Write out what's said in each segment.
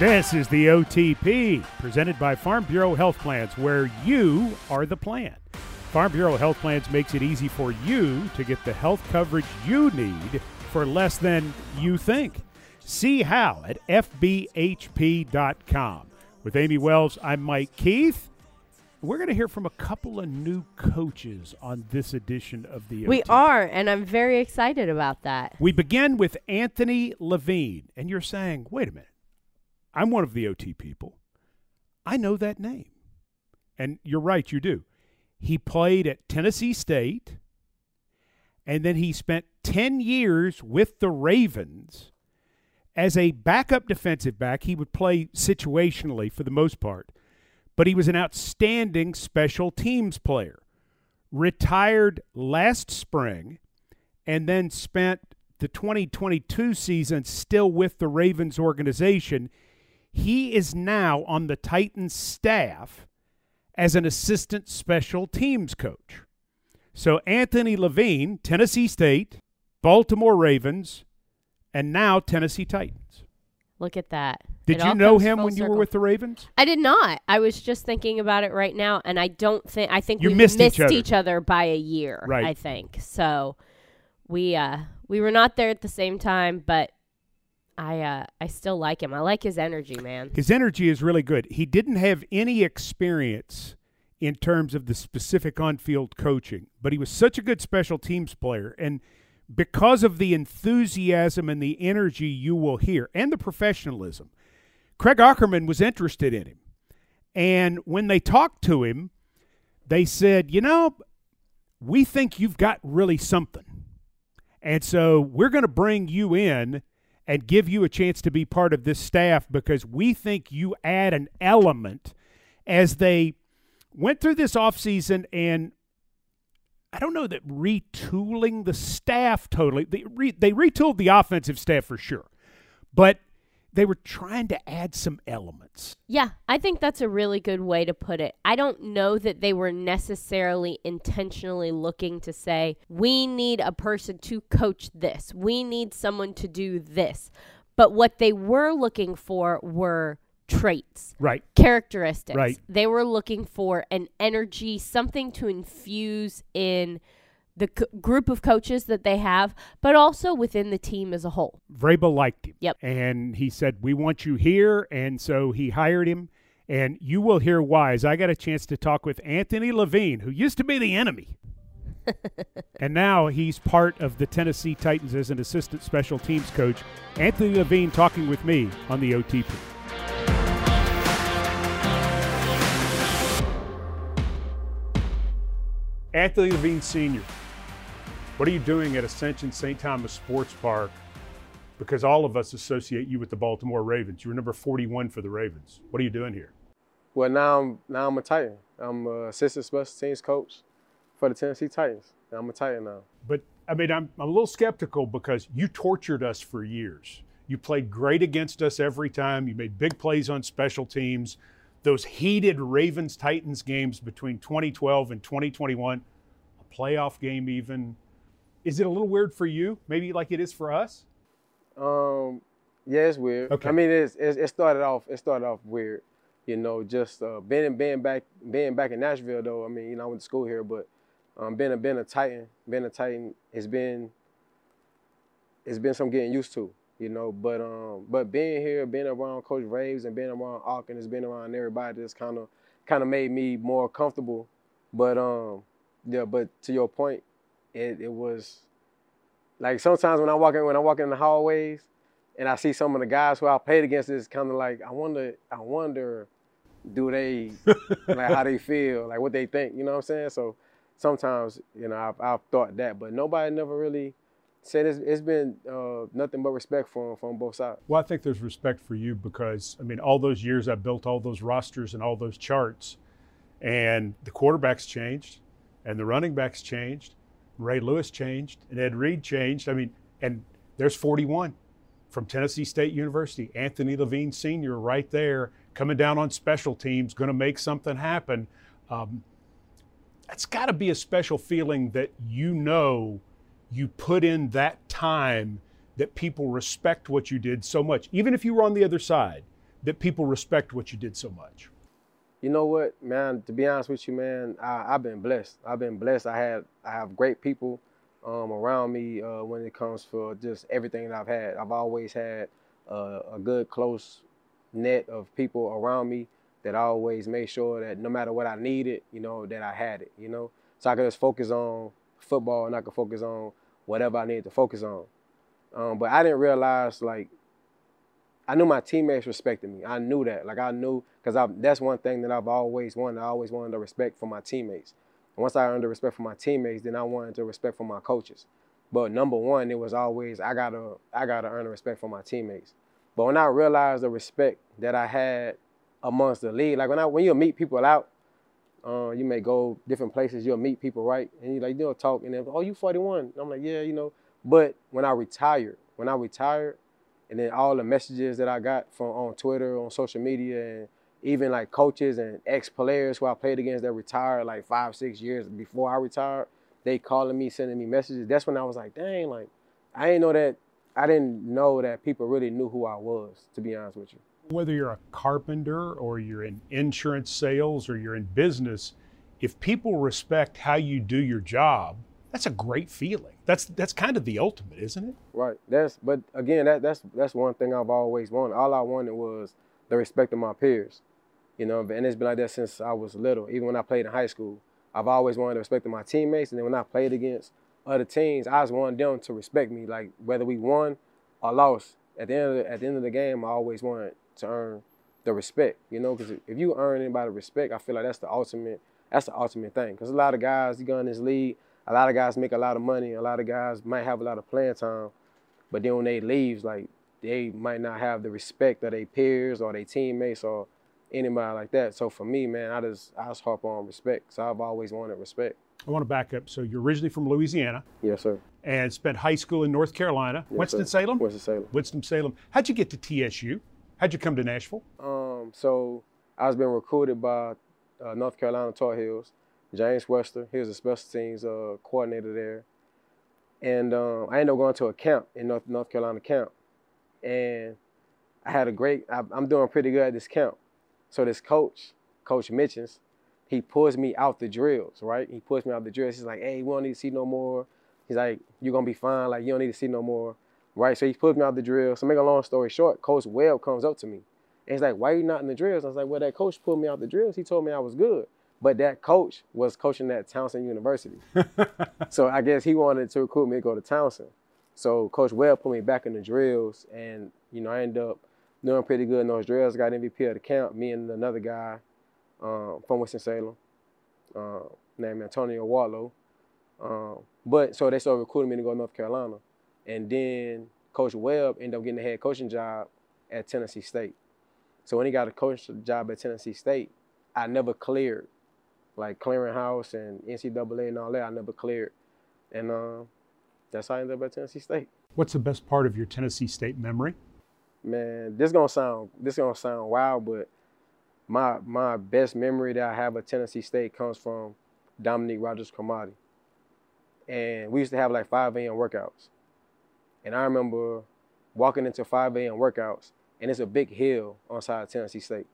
This is the OTP, presented by Farm Bureau Health Plans, where you are the plan. Farm Bureau Health Plans makes it easy for you to get the health coverage you need for less than you think. See how at FBHP.com. With Amie Wells, I'm Mike Keith. We're going to hear from a couple of new coaches on this edition of the We OTP. are, and I'm very excited about that. We begin with Anthony Levine, and you're saying, wait a minute, I'm one of the OT people. I know that name. And you're right, you do. He played at Tennessee State, and then he spent 10 years with the Ravens as a backup defensive back. He would play situationally for the most part, but he was an outstanding special teams player. Retired last spring and then spent the 2022 season still with the Ravens organization. He is now on the Titans staff as an assistant special teams coach. So Anthony Levine, Tennessee State, Baltimore Ravens, and now Tennessee Titans. Look at that. Did It you know him when you were with the Ravens? I did not. I was just thinking about it right now, and I don't think I think You we missed each other. other by a year. Right. I think so. We uh we were not there at the same time, but I uh I still like him. I like his energy, man. His energy is really good. He didn't have any experience in terms of the specific on field coaching, but he was such a good special teams player. And because of the enthusiasm and the energy you will hear and the professionalism, Craig Aukerman was interested in him. And when they talked to him, they said, you know, we think you've got really something. And so we're going to bring you in and give you a chance to be part of this staff because we think you add an element as they went through this offseason and I don't know that retooling the staff totally. They, re, they retooled the offensive staff for sure, but they were trying to add some elements. Yeah, I think that's a really good way to put it. I don't know that they were necessarily intentionally looking to say, we need a person to coach this, we need someone to do this. But what they were looking for were traits, Right. characteristics. Right. They were looking for an energy, something to infuse in the c- group of coaches that they have, but also within the team as a whole. Vrabel liked him. Yep. And he said, We want you here. And so he hired him. And you will hear why. As I got a chance to talk with Anthony Levine, who used to be the enemy. and now he's part of the Tennessee Titans as an assistant special teams coach. Anthony Levine talking with me on the OTP. Anthony Levine Sr., what are you doing at Ascension St. Thomas Sports Park? Because all of us associate you with the Baltimore Ravens. You were number 41 for the Ravens. What are you doing here? Well, now I'm now I'm a Titan. I'm a assistant special teams coach for the Tennessee Titans. I'm a Titan now. But I mean, I'm, I'm a little skeptical because you tortured us for years. You played great against us every time. You made big plays on special teams. Those heated Ravens Titans games between 2012 and 2021, a playoff game even. Is it a little weird for you? Maybe like it is for us? Um, yeah, it's weird. Okay. I mean, it's, it's it started off it started off weird. You know, just uh, being being back being back in Nashville though. I mean, you know, I went to school here, but um, being a being a Titan, being a Titan, it's been it's been some getting used to. You know, but um, but being here, being around Coach Raves and being around Alkin, has been around everybody. That's kind of kind of made me more comfortable. But um, yeah, but to your point, it it was like sometimes when I walk in when I walk in the hallways and I see some of the guys who I played against, it's kind of like I wonder I wonder do they like how they feel like what they think you know what I'm saying so sometimes you know I've, I've thought that but nobody never really said it's, it's been uh, nothing but respect for 'em from both sides. Well, I think there's respect for you because, I mean, all those years I built all those rosters and all those charts, and the quarterbacks changed, and the running backs changed, Ray Lewis changed, and Ed Reed changed. I mean, and there's 41 from Tennessee State University, Anthony Levine Sr. right there, coming down on special teams, going to make something happen. Um, That's got to be a special feeling that you know you put in that time that people respect what you did so much, even if you were on the other side, that people respect what you did so much. You know what, man? To be honest with you, man, I, have been blessed. I've been blessed. I had I have great people um, around me uh, when it comes for just everything that I've had. I've always had uh, a good close net of people around me that always made sure that no matter what I needed, you know, that I had it. You know, so I could just focus on football and I could focus on whatever I needed to focus on. Um, but I didn't realize like I knew my teammates respected me. I knew that. Like I knew because that's one thing that I've always wanted. I always wanted the respect for my teammates. And once I earned the respect for my teammates, then I wanted the respect for my coaches. But number one, it was always I gotta I gotta earn the respect for my teammates. But when I realized the respect that I had amongst the league, like when I when you meet people out, uh, you may go different places, you'll meet people, right? And you like they'll talk and then, oh, you 41. I'm like, yeah, you know. But when I retired, when I retired, and then all the messages that I got from on Twitter, on social media, and even like coaches and ex-players who I played against that retired like five, six years before I retired, they calling me, sending me messages. That's when I was like, dang, like I didn't know that. I didn't know that people really knew who I was. To be honest with you whether you're a carpenter or you're in insurance sales or you're in business, if people respect how you do your job, that's a great feeling. That's that's kind of the ultimate, isn't it? Right. That's but again, that that's that's one thing I've always wanted. All I wanted was the respect of my peers. You know, and it's been like that since I was little. Even when I played in high school, I've always wanted the respect of my teammates. And then when I played against other teams, I just wanted them to respect me. Like whether we won or lost, at the end of the, at the end of the game, I always wanted to earn the respect, you know, because if you earn anybody respect, I feel like that's the ultimate, that's the ultimate thing. Because a lot of guys, you go in this league, a lot of guys make a lot of money, a lot of guys might have a lot of playing time, but then when they leaves, like they might not have the respect of their peers or their teammates or anybody like that. So for me, man, I just I just harp on respect. So I've always wanted respect. I want to back up. So you're originally from Louisiana. Yes, sir. And spent high school in North Carolina, yes, Winston Salem. Winston Salem. Winston Salem. How'd you get to TSU? How'd you come to Nashville? Um, so I was being recruited by uh, North Carolina Tar Heels. James Webster, he was a special teams uh, coordinator there. And um, I ended up going to a camp in North, North Carolina camp. And I had a great, I, am doing pretty good at this camp. So this coach, Coach Mitchens, he pulls me out the drills, right? He pulls me out the drills. He's like, hey, we don't need to see no more. He's like, you're going to be fine. Like, you don't need to see no more right? So he puts me out the drill. So make a long story short, Coach Webb comes up to me. And he's like, why are you not in the drills? I was like, well, that coach pulled me out the drills. He told me I was good. But that coach was coaching at Towson University. so I guess he wanted to recruit me to go to Towson. So Coach Webb put me back in the drills. And, you know, I ended up doing pretty good in those drills. Got MVP of the camp, me and another guy um, from Winston-Salem uh, named Antonio Warlow. Um, but so they started recruiting me to go to North Carolina. And then Coach Webb ended up getting a head coaching job at Tennessee State. So when he got a coaching job at Tennessee State, I never cleared. Like clearinghouse and NCAA and all that, I never cleared. And uh, that's how I ended up at Tennessee State. What's the best part of your Tennessee State memory? Man, this gonna sound this gonna sound wild, but my my best memory that I have of Tennessee State comes from Dominique Rodgers-Cromartie. And we used to have like 5 a.m. workouts. And I remember walking into 5 a.m. workouts, and it's a big hill on side of Tennessee State.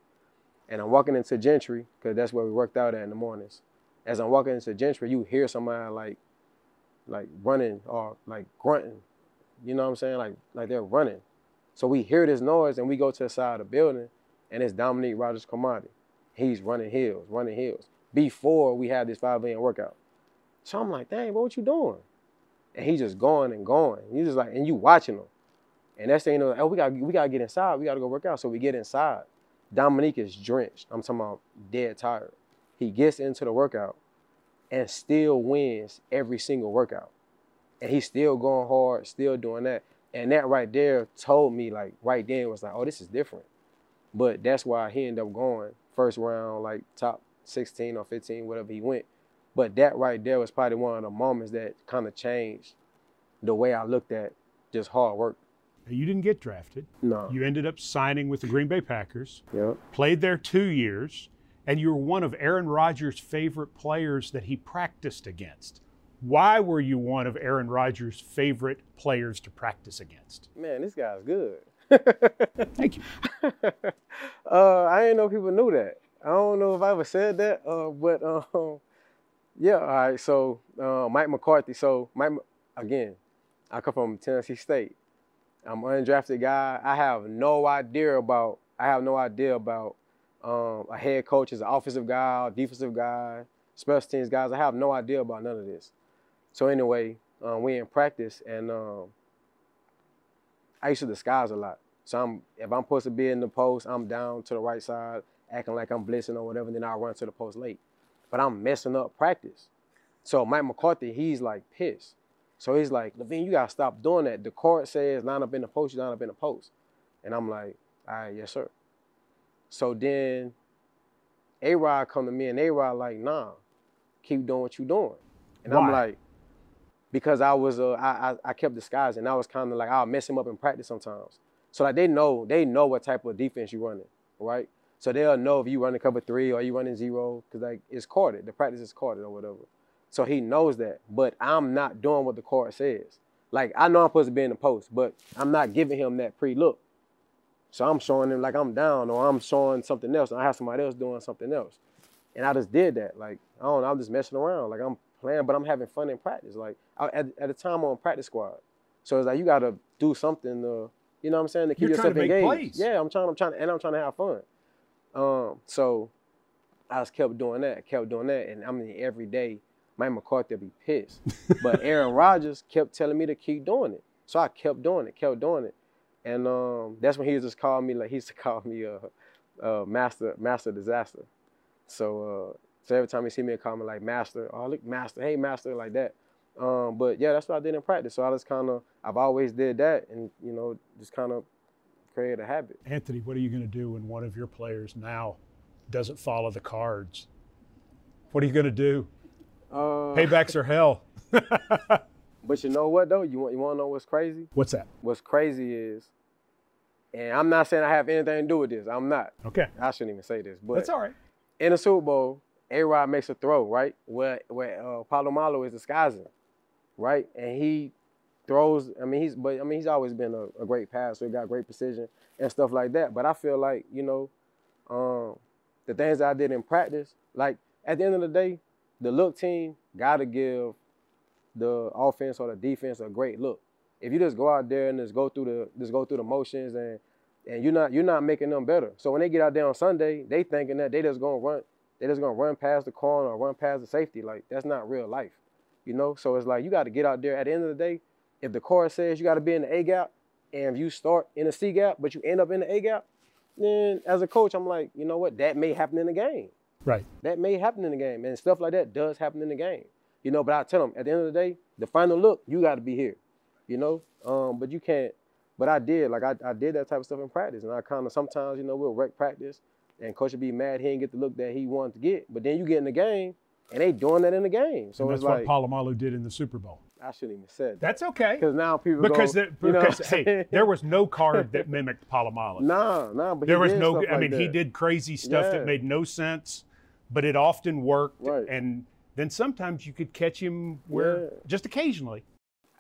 And I'm walking into Gentry, because that's where we worked out at in the mornings. As I'm walking into Gentry, you hear somebody like like running or like grunting. You know what I'm saying? Like like they're running. So we hear this noise and we go to the side of the building and it's Dominique Rodgers-Cromartie. He's running hills, running hills. Before we had this 5 a.m. workout. So I'm like, dang, what you doing? And he's just going and going. You just like, and you watching him. And that's saying, oh, we got we gotta get inside. We gotta go work out. So we get inside. Dominique is drenched. I'm talking about dead tired. He gets into the workout and still wins every single workout. And he's still going hard, still doing that. And that right there told me, like, right then was like, oh, this is different. But that's why he ended up going first round, like top 16 or 15, whatever he went. But that right there was probably one of the moments that kind of changed the way I looked at just hard work. You didn't get drafted. No. You ended up signing with the Green Bay Packers. Yep. Played there two years. and you were one of Aaron Rodgers' favorite players that he practiced against. Why were you one of Aaron Rodgers' favorite players to practice against? Man, this guy's good. Thank you. uh, I didn't know people knew that. I don't know if I ever said that, uh, but um, yeah. All right. So uh, Mike McCarthy. So Mike, again, I come from Tennessee State. I'm an undrafted guy. I have no idea about. I have no idea about um, a head coach is an offensive guy, defensive guy, special teams guys. I have no idea about none of this. So anyway, um, we in practice, and um, I used to disguise a lot. So I'm, if I'm supposed to be in the post, I'm down to the right side, acting like I'm blitzing or whatever, and then I'll run to the post late. But I'm messing up practice. So Mike McCarthy, he's like pissed. So he's like, Levine, you gotta stop doing that. The court says line up in the post, you line up in the post. And I'm like, all right, yes, sir. So then A-Rod come to me and A-Rod like, nah, keep doing what you're doing. And I'm like, because I was uh, I, I I kept disguising. I was kind of like I'll mess him up in practice sometimes. So like they know they know what type of defense you're running, right? So they'll know if you running cover three or you running zero because like it's carded. The practice is carded or whatever. So he knows that, but I'm not doing what the card says. Like I know I'm supposed to be in the post, but I'm not giving him that pre look. So I'm showing him like I'm down or I'm showing something else. And I have somebody else doing something else. And I just did that. Like, I don't know, I'm just messing around. Like I'm playing, but I'm having fun in practice. Like I, at, at the time I'm on practice squad. So it's like you gotta do something to, you know what I'm saying, to keep You're trying yourself engaged. plays. Yeah, I'm trying, I'm trying, and I'm trying to have fun. Um, so I just kept doing that, kept doing that, and I mean every day, Mike McCarthy would be pissed. but Aaron Rodgers kept telling me to keep doing it. So I kept doing it, kept doing it. And um, that's when he just called me like he used to call me a uh, uh, master master disaster. So uh, so every time he see me, he call me like master. Oh look, master. Hey master, like that. Um, but yeah, that's what I did in practice. So I just kind of I've always did that, and you know just kind of created a habit. Anthony, what are you going to do when one of your players now doesn't follow the cards? What are you going to do? Uh, Paybacks are hell. But you know what though? You want you want to know what's crazy? What's that? What's crazy is, and I'm not saying I have anything to do with this. I'm not. Okay. I shouldn't even say this, but That's all right. in the Super Bowl, A Rod makes a throw, right? Where where uh, Polamalu is disguising, right? And he throws. I mean, he's but I mean he's always been a, a great passer, He got great precision and stuff like that. But I feel like you know, um, the things I did in practice, like at the end of the day, the look team got to give the offense or the defense a great look. If you just go out there and just go through the just go through the motions and and you're not you're not making them better. So when they get out there on Sunday, they thinking that they just gonna run they just gonna run past the corner or run past the safety. Like that's not real life, you know. So it's like you got to get out there. At the end of the day, if the court says you got to be in the A gap, and if you start in the C gap, but you end up in the A gap, then as a coach, I'm like, you know what, that may happen in the game. Right. That may happen in the game, and stuff like that does happen in the game. You know, but I tell them at the end of the day, the final look, you got to be here. You know, um, but you can't. But I did, like I, I did that type of stuff in practice, and I kind of sometimes, you know, we'll wreck practice, and coach would be mad he didn't get the look that he wanted to get. But then you get in the game, and they doing that in the game. So and it's that's like what Polamalu did in the Super Bowl. I shouldn't even said that That's okay. because now people Because, go, the, you know because hey, there was no card that mimicked Polamalu. nah, nah, but he there was no. I like mean, he did crazy stuff Yeah. that made no sense, but it often worked. Right. And then sometimes you could catch him where Yeah. just occasionally.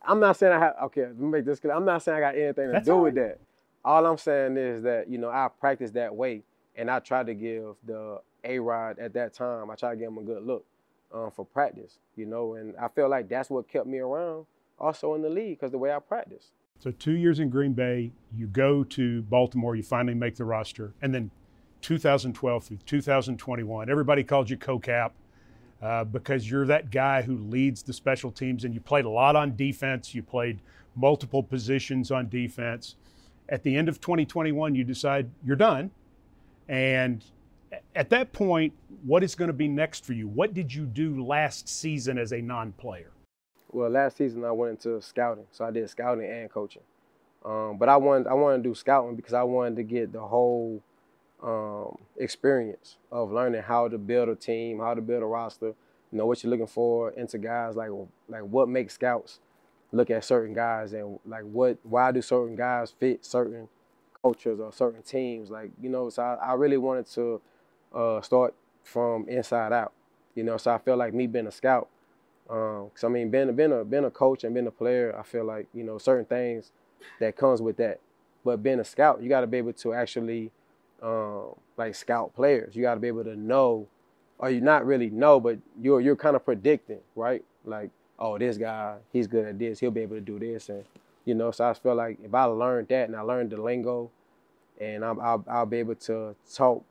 I'm not saying I have. Okay, let me make this clear. I'm not saying I got anything to That's do with that. All I'm saying is that you know I practiced that way, and I tried to give the A Rod at that time. I tried to give him a good look um, for practice. You know, and I feel like that's what kept me around also in the league because the way I practice. So two years in Green Bay, you go to Baltimore, you finally make the roster, and then 2012 through 2021, everybody called you co-cap uh, because you're that guy who leads the special teams, and you played a lot on defense. You played multiple positions on defense. At the end of 2021, you decide you're done, and at that point, what is going to be next for you? What did you do last season as a non-player? Well, last season I went into scouting, so I did scouting and coaching. Um, but I wanted I wanted to do scouting because I wanted to get the whole um, experience of learning how to build a team, how to build a roster, you know what you're looking for into guys, like like what makes scouts look at certain guys and like what why do certain guys fit certain cultures or certain teams, like you know. So I, I really wanted to uh, start from inside out. You know, so I feel like me being a scout, um, I mean, being being a being a coach and being a player, I feel like you know certain things that comes with that. But being a scout, you got to be able to actually um, like scout players. You got to be able to know, or you not really know, but you're you're kind of predicting, right? Like, oh, this guy, he's good at this. He'll be able to do this, and you know. So I feel like if I learned that and I learned the lingo, and I'm, I'll I'll be able to talk,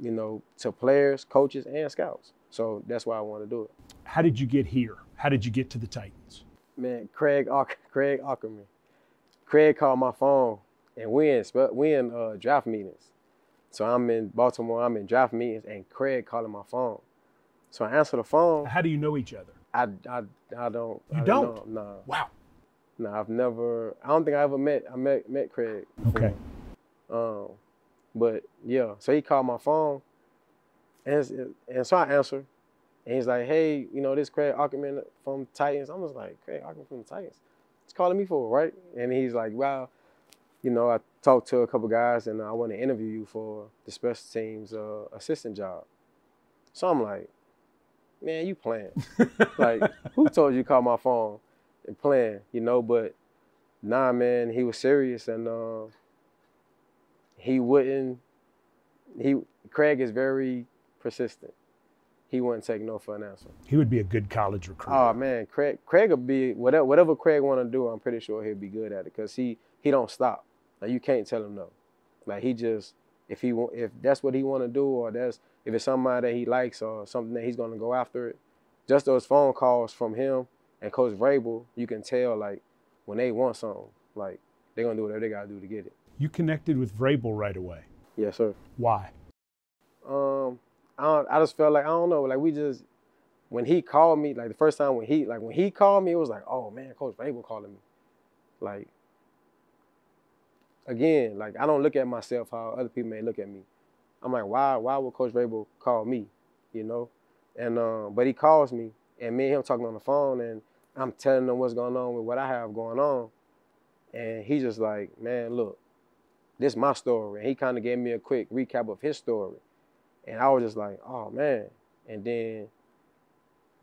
you know, to players, coaches, and scouts. So that's why I want to do it. How did you get here? How did you get to the Titans? Man, Craig Craig Aukerman. Craig called my phone, and we in we in uh, draft meetings. So I'm in Baltimore. I'm in draft meetings, and Craig calling my phone. So I answer the phone. How do you know each other? I I, I don't. You I don't? No. Nah. Wow. No, I've never. I don't think I ever met. I met met Craig. Okay. Um, but yeah, so he called my phone, and and so I answered, and he's like, "Hey, you know this Craig Aukerman from Titans." I was like, "Craig Aukerman from the Titans." He's calling me for right, and he's like, "Wow." You know, I talked to a couple guys, and I want to interview you for the special teams uh, assistant job. So I'm like, man, you playing? like, who told you to call my phone and playing? You know, but nah, man, he was serious, and uh, he wouldn't. He Craig is very persistent. He wouldn't take no for an answer. He would be a good college recruit. Oh man, Craig Craig would be whatever whatever Craig want to do. I'm pretty sure he'll be good at it because he he don't stop. Like you can't tell him no. Like he just if he if that's what he want to do or that's if it's somebody that he likes or something that he's gonna go after it. Just those phone calls from him and Coach Vrabel, you can tell like when they want something, like they're gonna do whatever they gotta do to get it. You connected with Vrabel right away. Yes, sir. Why? Um, I don't, I just felt like I don't know, like we just when he called me, like the first time when he like when he called me, it was like, oh man, Coach Vrabel calling me. Like again, like I don't look at myself how other people may look at me. I'm like, why why would Coach Vrabel call me? You know? And um, but he calls me and me and him talking on the phone and I'm telling him what's going on with what I have going on. And he's just like, man, look, this is my story. And he kind of gave me a quick recap of his story. And I was just like, oh man. And then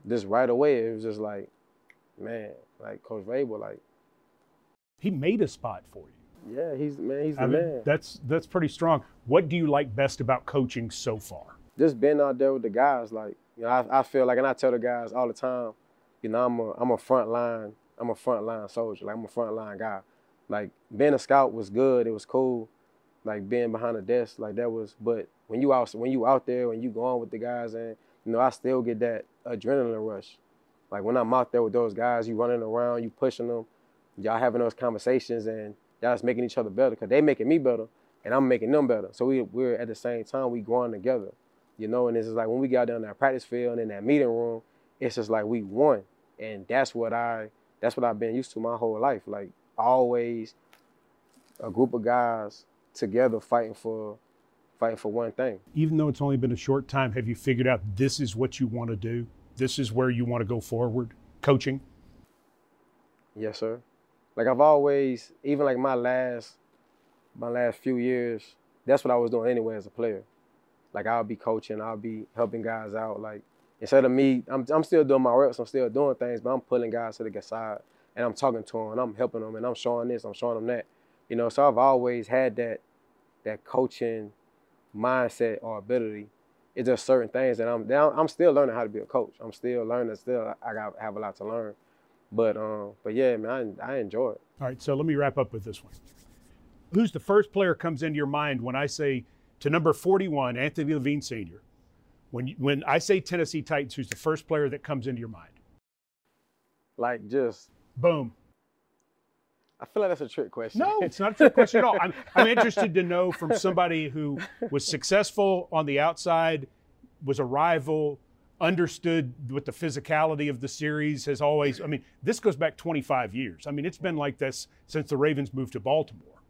just right away, it was just like, man, like Coach Vrabel, like he made a spot for you. Yeah, he's man, he's the mean, man. That's that's pretty strong. What do you like best about coaching so far? Just being out there with the guys, like you know, I, I feel like, and I tell the guys all the time, you know, I'm a I'm a front line, I'm a front line soldier, like I'm a front line guy. Like being a scout was good, it was cool. Like being behind the desk, like that was. But when you out when you out there, when you going with the guys, and you know, I still get that adrenaline rush. Like when I'm out there with those guys, you running around, you pushing them, y'all having those conversations, and y'all just making each other better because they making me better, and I'm making them better. So we we're at the same time we growing together, you know. And it's just like when we got down that practice field and in that meeting room, it's just like we won, and that's what I that's what I've been used to my whole life. Like always, a group of guys together fighting for fighting for one thing. Even though it's only been a short time, have you figured out this is what you want to do? This is where you want to go forward, coaching? Yes, sir. Like I've always, even like my last, my last few years, that's what I was doing anyway as a player. Like I'll be coaching, I'll be helping guys out. Like instead of me, I'm I'm still doing my reps, I'm still doing things, but I'm pulling guys to the side and I'm talking to them and I'm helping them and I'm showing this, I'm showing them that. You know, so I've always had that that coaching mindset or ability. It's just certain things that I'm down. I'm still learning how to be a coach. I'm still learning. Still, I got have a lot to learn. But um, but yeah, man, I, I enjoy it. All right, so let me wrap up with this one. Who's the first player comes into your mind when I say to number 41, Anthony Levine Sr.? When you, when I say Tennessee Titans, who's the first player that comes into your mind? Like just boom. I feel like that's a trick question. No, it's not a trick question at all. I'm, I'm interested to know from somebody who was successful on the outside, was a rival, understood what the physicality of the series has always. I mean, this goes back 25 years. I mean, it's been like this since the Ravens moved to Baltimore.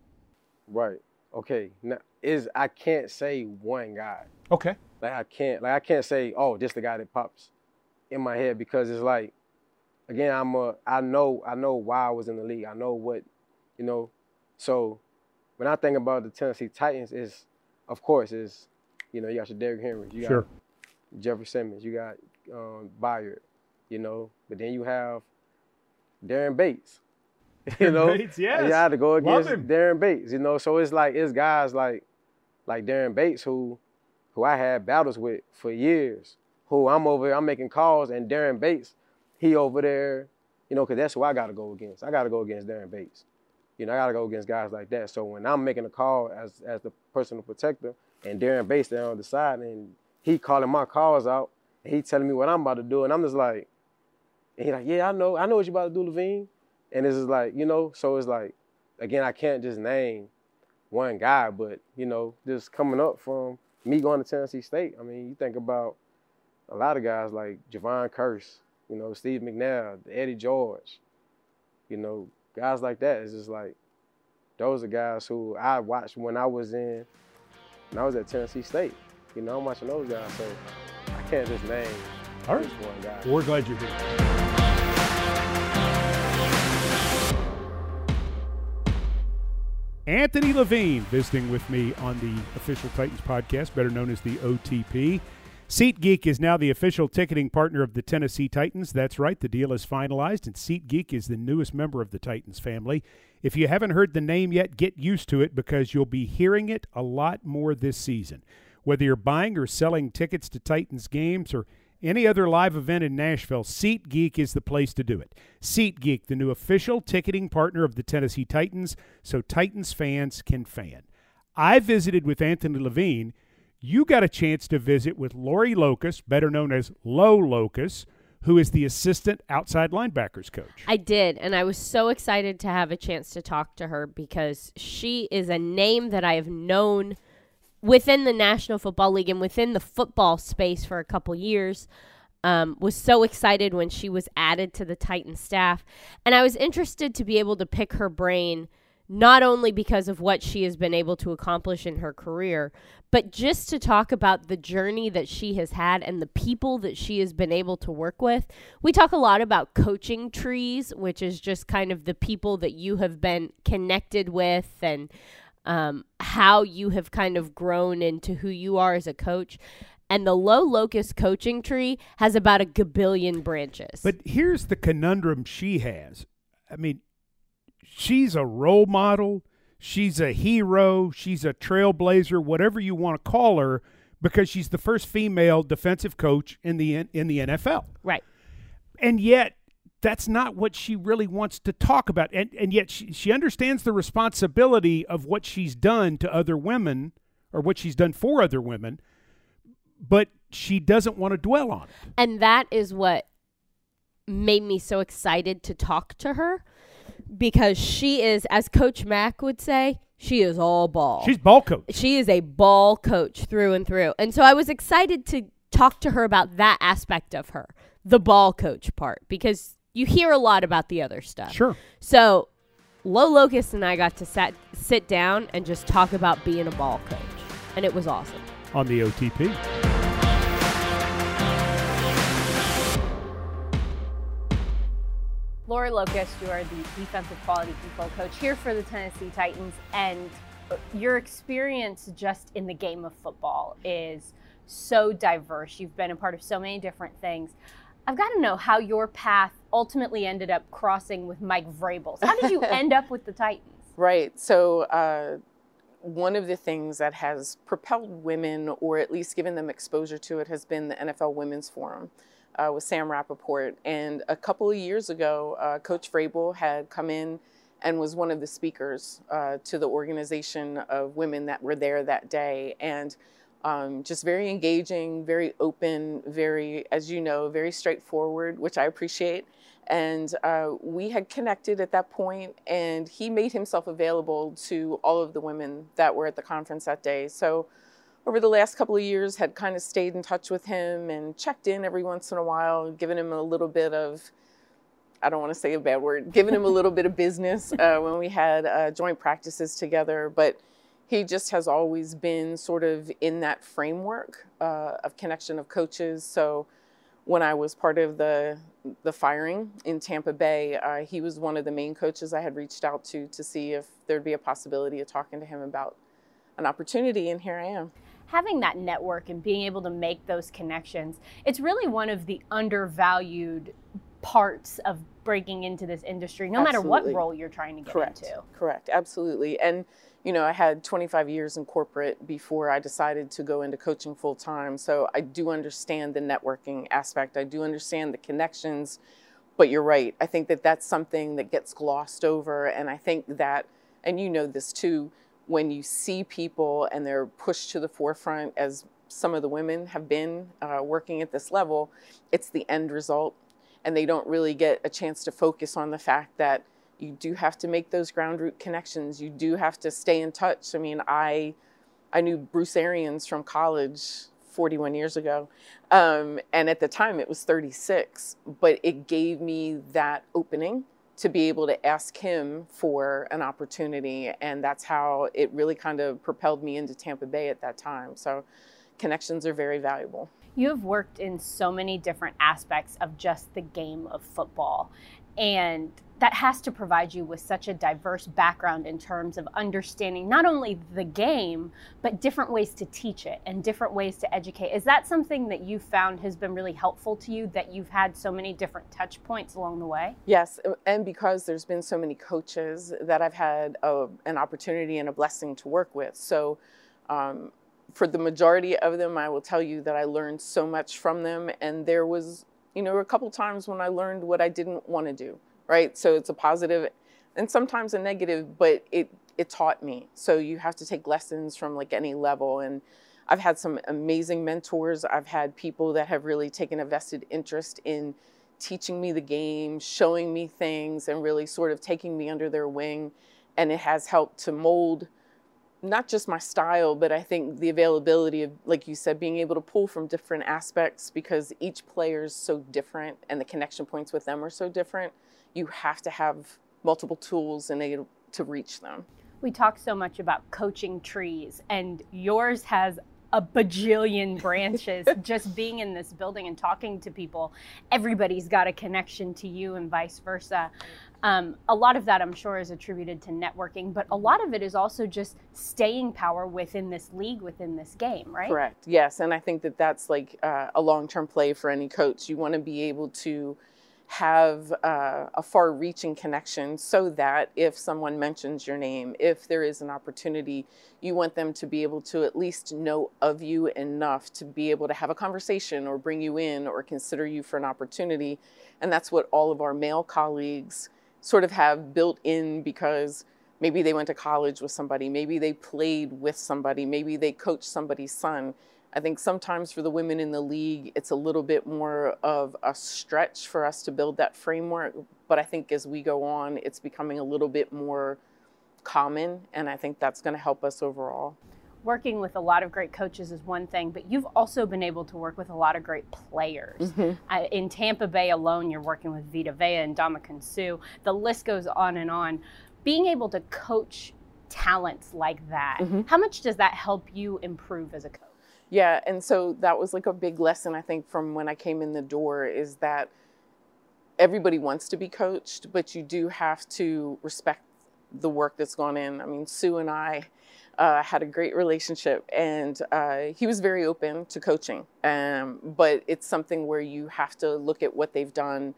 Right. Okay. Now is I can't say one guy. Okay. Like I can't like I can't say oh this the guy that pops in my head because it's like again I'm a I know I know why I was in the league. I know what you know. So when I think about the Tennessee Titans is of course is you know you got your Derrick Henry. You got sure. Jeffrey Simmons, you got um, Byard, you know, but then you have Daren Bates. you know, Bates, yes. you had to go against. Daren Bates. You know, so it's like it's guys like like Daren Bates who who I had battles with for years. Who I'm over, I'm making calls, and Daren Bates, he over there, you know, because that's who I got to go against. I got to go against Daren Bates. You know, I got to go against guys like that. So when I'm making a call as as the personal protector, and Daren Bates there on the side, and he calling my calls out, and he telling me what I'm about to do, and I'm just like, and he like, yeah, I know, I know what you about to do, Levine. And it's just like, you know, so it's like, again, I can't just name one guy, but you know, just coming up from me going to Tennessee State. I mean, you think about a lot of guys like Jevon Kearse, you know, Steve McNair, Eddie George, you know, guys like that. It's just like those are guys who I watched when I was in when I was at Tennessee State. You know, I'm watching those guys, so I can't just name All right. one guy. We're glad you're here. Anthony Levine visiting with me on the official Titans podcast, better known as the OTP. SeatGeek is now the official ticketing partner of the Tennessee Titans. That's right, the deal is finalized, and SeatGeek is the newest member of the Titans family. If you haven't heard the name yet, get used to it because you'll be hearing it a lot more this season. Whether you're buying or selling tickets to Titans games or any other live event in Nashville, SeatGeek is the place to do it. SeatGeek, the new official ticketing partner of the Tennessee Titans, so Titans fans can fan. I visited with Anthony Levine. You got a chance to visit with Lori Locust, better known as Low Locust, who is the assistant outside linebackers coach. I did, and I was so excited to have a chance to talk to her because she is a name that I have known within the National Football League and within the football space for a couple years. Um, was so excited when she was added to the Titan staff, and I was interested to be able to pick her brain not only because of what she has been able to accomplish in her career, but just to talk about the journey that she has had and the people that she has been able to work with. We talk a lot about coaching trees, which is just kind of the people that you have been connected with and um, how you have kind of grown into who you are as a coach. And the low locust coaching tree has about a gabillion branches. But here's the conundrum she has. I mean, she's a role model, she's a hero, she's a trailblazer, whatever you want to call her, because she's the first female defensive coach in the in the NFL. right. And yet that's not what she really wants to talk about. And and yet she, she understands the responsibility of what she's done to other women or what she's done for other women, but she doesn't want to dwell on it. And that is what made me so excited to talk to her because she is, as Coach Mack would say, she is all ball. She's ball coach. she is a ball coach through and through. And so I was excited to talk to her about that aspect of her, the ball coach part, because you hear a lot about the other stuff. Sure. So Low Locust and I got to sat, sit down and just talk about being a ball coach. And it was awesome. On the OTP. Lori Locust, you are the defensive quality control coach here for the Tennessee Titans, and your experience just in the game of football is so diverse. You've been a part of so many different things. I've got to know how your path ultimately ended up crossing with Mike Vrabel. How did you end up with the Titans? Right. So, uh, one of the things that has propelled women, or at least given them exposure to it, has been the NFL Women's Forum uh, with Sam Rapoport. And a couple of years ago, uh, Coach Vrabel had come in and was one of the speakers uh, to the organization of women that were there that day. And um, just very engaging, very open, very, as you know, very straightforward, which I appreciate. And uh, we had connected at that point, and he made himself available to all of the women that were at the conference that day. So, over the last couple of years, had kind of stayed in touch with him and checked in every once in a while, given him a little bit of, I don't want to say a bad word, giving him a little bit of business uh, when we had uh, joint practices together. But he just has always been sort of in that framework uh, of connection of coaches. So when I was part of the the firing in Tampa Bay, uh, he was one of the main coaches I had reached out to to see if there'd be a possibility of talking to him about an opportunity, and here I am. Having that network and being able to make those connections, it's really one of the undervalued parts of breaking into this industry, no Absolutely. matter what role you're trying to get Correct. into. Correct. Absolutely. And you know, I had 25 years in corporate before I decided to go into coaching full time. So I do understand the networking aspect. I do understand the connections. But you're right. I think that that's something that gets glossed over. And I think that, and you know this too, when you see people and they're pushed to the forefront, as some of the women have been uh, working at this level, it's the end result. And they don't really get a chance to focus on the fact that you do have to make those ground root connections. You do have to stay in touch. I mean, I I knew Bruce Arians from college 41 years ago, um, and at the time it was 36. But it gave me that opening to be able to ask him for an opportunity, and that's how it really kind of propelled me into Tampa Bay at that time. So, connections are very valuable. You have worked in so many different aspects of just the game of football. And that has to provide you with such a diverse background in terms of understanding not only the game, but different ways to teach it and different ways to educate. Is that something that you found has been really helpful to you that you've had so many different touch points along the way? Yes, and because there's been so many coaches that I've had a, an opportunity and a blessing to work with. So, um, for the majority of them, I will tell you that I learned so much from them. And there was, you know, a couple times when I learned what I didn't want to do, right? So it's a positive and sometimes a negative, but it, it taught me. So you have to take lessons from like any level. And I've had some amazing mentors. I've had people that have really taken a vested interest in teaching me the game, showing me things, and really sort of taking me under their wing. And it has helped to mold not just my style, but I think the availability of, like you said, being able to pull from different aspects because each player is so different and the connection points with them are so different. You have to have multiple tools and to reach them. We talk so much about coaching trees, and yours has a bajillion branches just being in this building and talking to people everybody's got a connection to you and vice versa. Um, a lot of that i'm sure is attributed to networking but a lot of it is also just staying power within this league within this game right? Correct. Yes and i think that that's like uh, a long-term play for any coach. You want to be able to have uh, a far reaching connection so that if someone mentions your name, if there is an opportunity, you want them to be able to at least know of you enough to be able to have a conversation or bring you in or consider you for an opportunity. And that's what all of our male colleagues sort of have built in because maybe they went to college with somebody, maybe they played with somebody, maybe they coached somebody's son I think sometimes for the women in the league, it's a little bit more of a stretch for us to build that framework. But I think as we go on, it's becoming a little bit more common. And I think that's going to help us overall. Working with a lot of great coaches is one thing, but you've also been able to work with a lot of great players. Mm-hmm. Uh, in Tampa Bay alone, you're working with Vita Vea and Ndamukong Suh. The list goes on and on. Being able to coach talents like that, mm-hmm. how much does that help you improve as a coach? Yeah, and so that was like a big lesson I think from when I came in the door is that everybody wants to be coached, but you do have to respect the work that's gone in. I mean, Suh and I uh, had a great relationship, and uh, he was very open to coaching. Um, but it's something where you have to look at what they've done,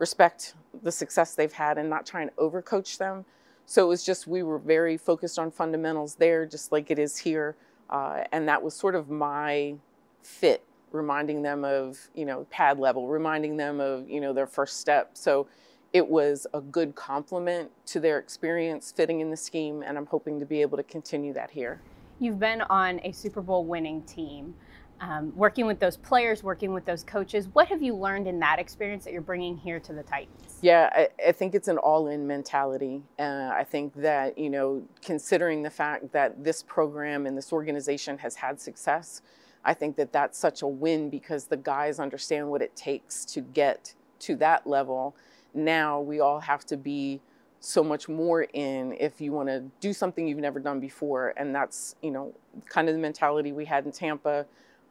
respect the success they've had, and not try and overcoach them. So it was just we were very focused on fundamentals there, just like it is here. Uh, and that was sort of my fit, reminding them of, you know, pad level, reminding them of, you know, their first step. So it was a good complement to their experience fitting in the scheme, and I'm hoping to be able to continue that here. You've been on a Super Bowl winning team um, working with those players, working with those coaches. What have you learned in that experience that you're bringing here to the Titans? Yeah, I, I think it's an all in mentality. Uh, I think that, you know, considering the fact that this program and this organization has had success, I think that that's such a win because the guys understand what it takes to get to that level. Now we all have to be so much more in if you want to do something you've never done before. And that's, you know, kind of the mentality we had in Tampa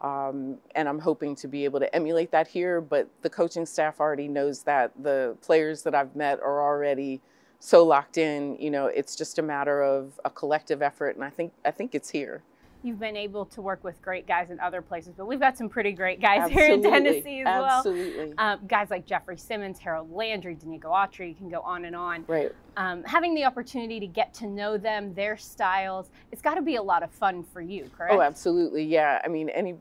um, and I'm hoping to be able to emulate that here. But the coaching staff already knows that. The players that I've met are already so locked in. You know, it's just a matter of a collective effort, and I think I think it's here. you've been able to work with great guys in other places, but we've got some pretty great guys Absolutely. here in Tennessee as Absolutely. well. Um, guys like Jeffrey Simmons, Harold Landry, Denico Autry, you can go on and on. Right. Um, having the opportunity to get to know them, their styles, it's got to be a lot of fun for you, correct? Oh, absolutely. Yeah. I mean, any.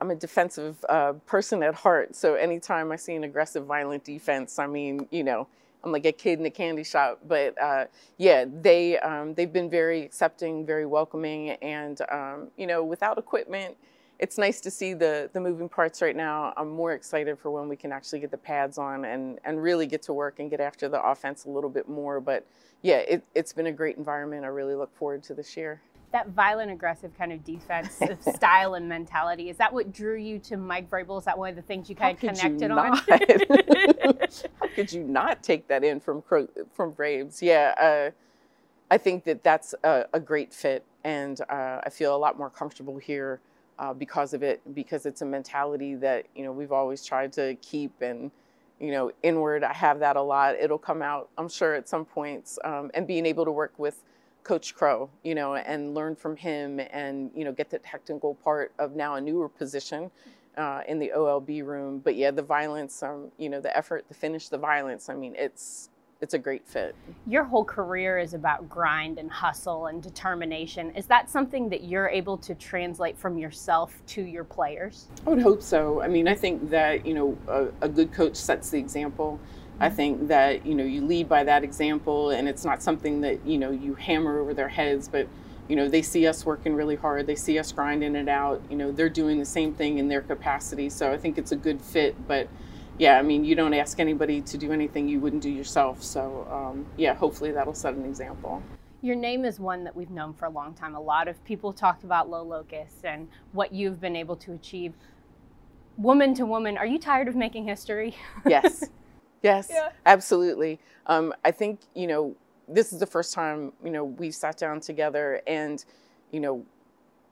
I'm a defensive uh, person at heart, so anytime I see an aggressive, violent defense, I mean, you know, I'm like a kid in a candy shop. But uh, yeah, they um, they've been very accepting, very welcoming, and um, you know, without equipment, it's nice to see the the moving parts right now. I'm more excited for when we can actually get the pads on and and really get to work and get after the offense a little bit more. But yeah, it, it's been a great environment. I really look forward to this year. That violent, aggressive kind of defensive style and mentality. Is that what drew you to Mike Vrabel? Is that one of the things you How kind of connected on? How could you not take that in from from Braves? Yeah, uh, I think that that's a, a great fit, and uh, I feel a lot more comfortable here uh, because of it. Because it's a mentality that you know we've always tried to keep, and you know inward. I have that a lot. It'll come out, I'm sure, at some points. Um, and being able to work with Coach Crow, you know, and learn from him, and you know, get the technical part of now a newer position uh, in the OLB room. But yeah, the violence, um, you know, the effort to finish the violence. I mean, it's it's a great fit. Your whole career is about grind and hustle and determination. Is that something that you're able to translate from yourself to your players? I would hope so. I mean, I think that you know a, a good coach sets the example. I think that you know you lead by that example, and it's not something that you know you hammer over their heads, but you know they see us working really hard. They see us grinding it out. You know they're doing the same thing in their capacity. So I think it's a good fit. But yeah, I mean you don't ask anybody to do anything you wouldn't do yourself. So um, yeah, hopefully that'll set an example. Your name is one that we've known for a long time. A lot of people talked about Low Locust and what you've been able to achieve. Woman to woman, are you tired of making history? Yes. Yes, Yeah. absolutely. Um, I think, you know, this is the first time, you know, we sat down together and, you know,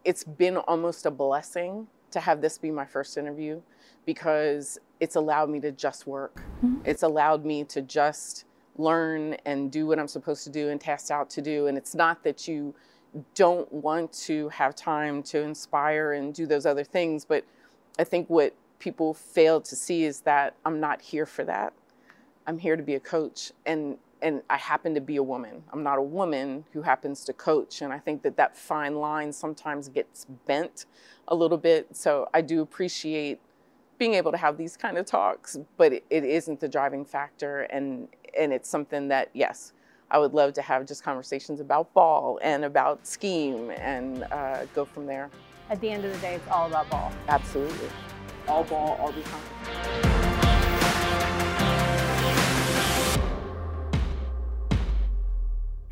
it's been almost a blessing to have this be my first interview because it's allowed me to just work. It's allowed me to just learn and do what I'm supposed to do and tasked out to do. And it's not that you don't want to have time to inspire and do those other things, but I think what people fail to see is that I'm not here for that. I'm here to be a coach and and I happen to be a woman. I'm not a woman who happens to coach and I think that that fine line sometimes gets bent a little bit. So I do appreciate being able to have these kind of talks, but it, it isn't the driving factor and and it's something that yes, I would love to have just conversations about ball and about scheme and uh, go from there. At the end of the day, it's all about ball. Absolutely. All ball, all the time.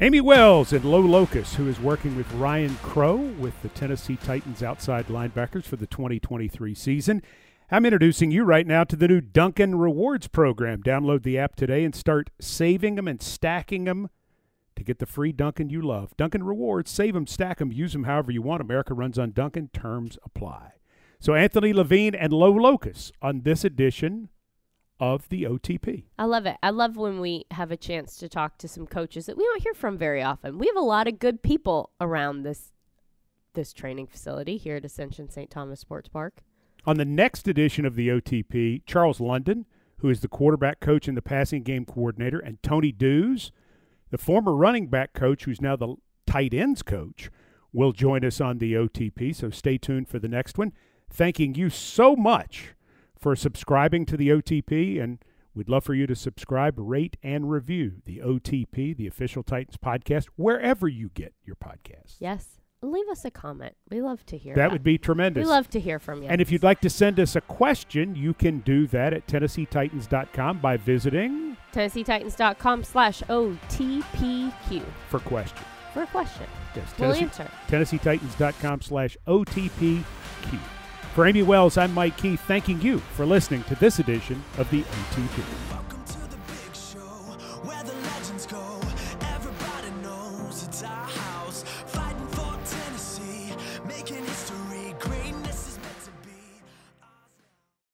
Amie Wells and Low Locust, who is working with Ryan Crow with the Tennessee Titans outside linebackers for the 2023 season. I'm introducing you right now to the new Dunkin' Rewards program. Download the app today and start saving them and stacking them to get the free Dunkin' you love. Dunkin' Rewards, save them, stack them, use them however you want. America runs on Dunkin'. Terms apply. So Anthony Levine and Low Locust on this edition of the OTP. I love it. I love when we have a chance to talk to some coaches that we don't hear from very often. We have a lot of good people around this this training facility here at Ascension St. Thomas Sports Park. On the next edition of the OTP, Charles London, who is the quarterback coach and the passing game coordinator, and Tony Dews, the former running back coach, who's now the tight ends coach, will join us on the OTP. So stay tuned for the next one. Thanking you so much for subscribing to the OTP, and we'd love for you to subscribe, rate, and review the OTP, the official Titans podcast, wherever you get your podcasts. Yes. Leave us a comment. We love to hear That would be tremendous. We love to hear from you. And if you'd like to send us a question, you can do that at TennesseeTitans.com by visiting TennesseeTitans.com slash OTPQ for questions. for a question. Yes, We'll answer. TennesseeTitans.com slash OTPQ. For Amie Wells, I'm Mike Keith, thanking you for listening to this edition of the OTP.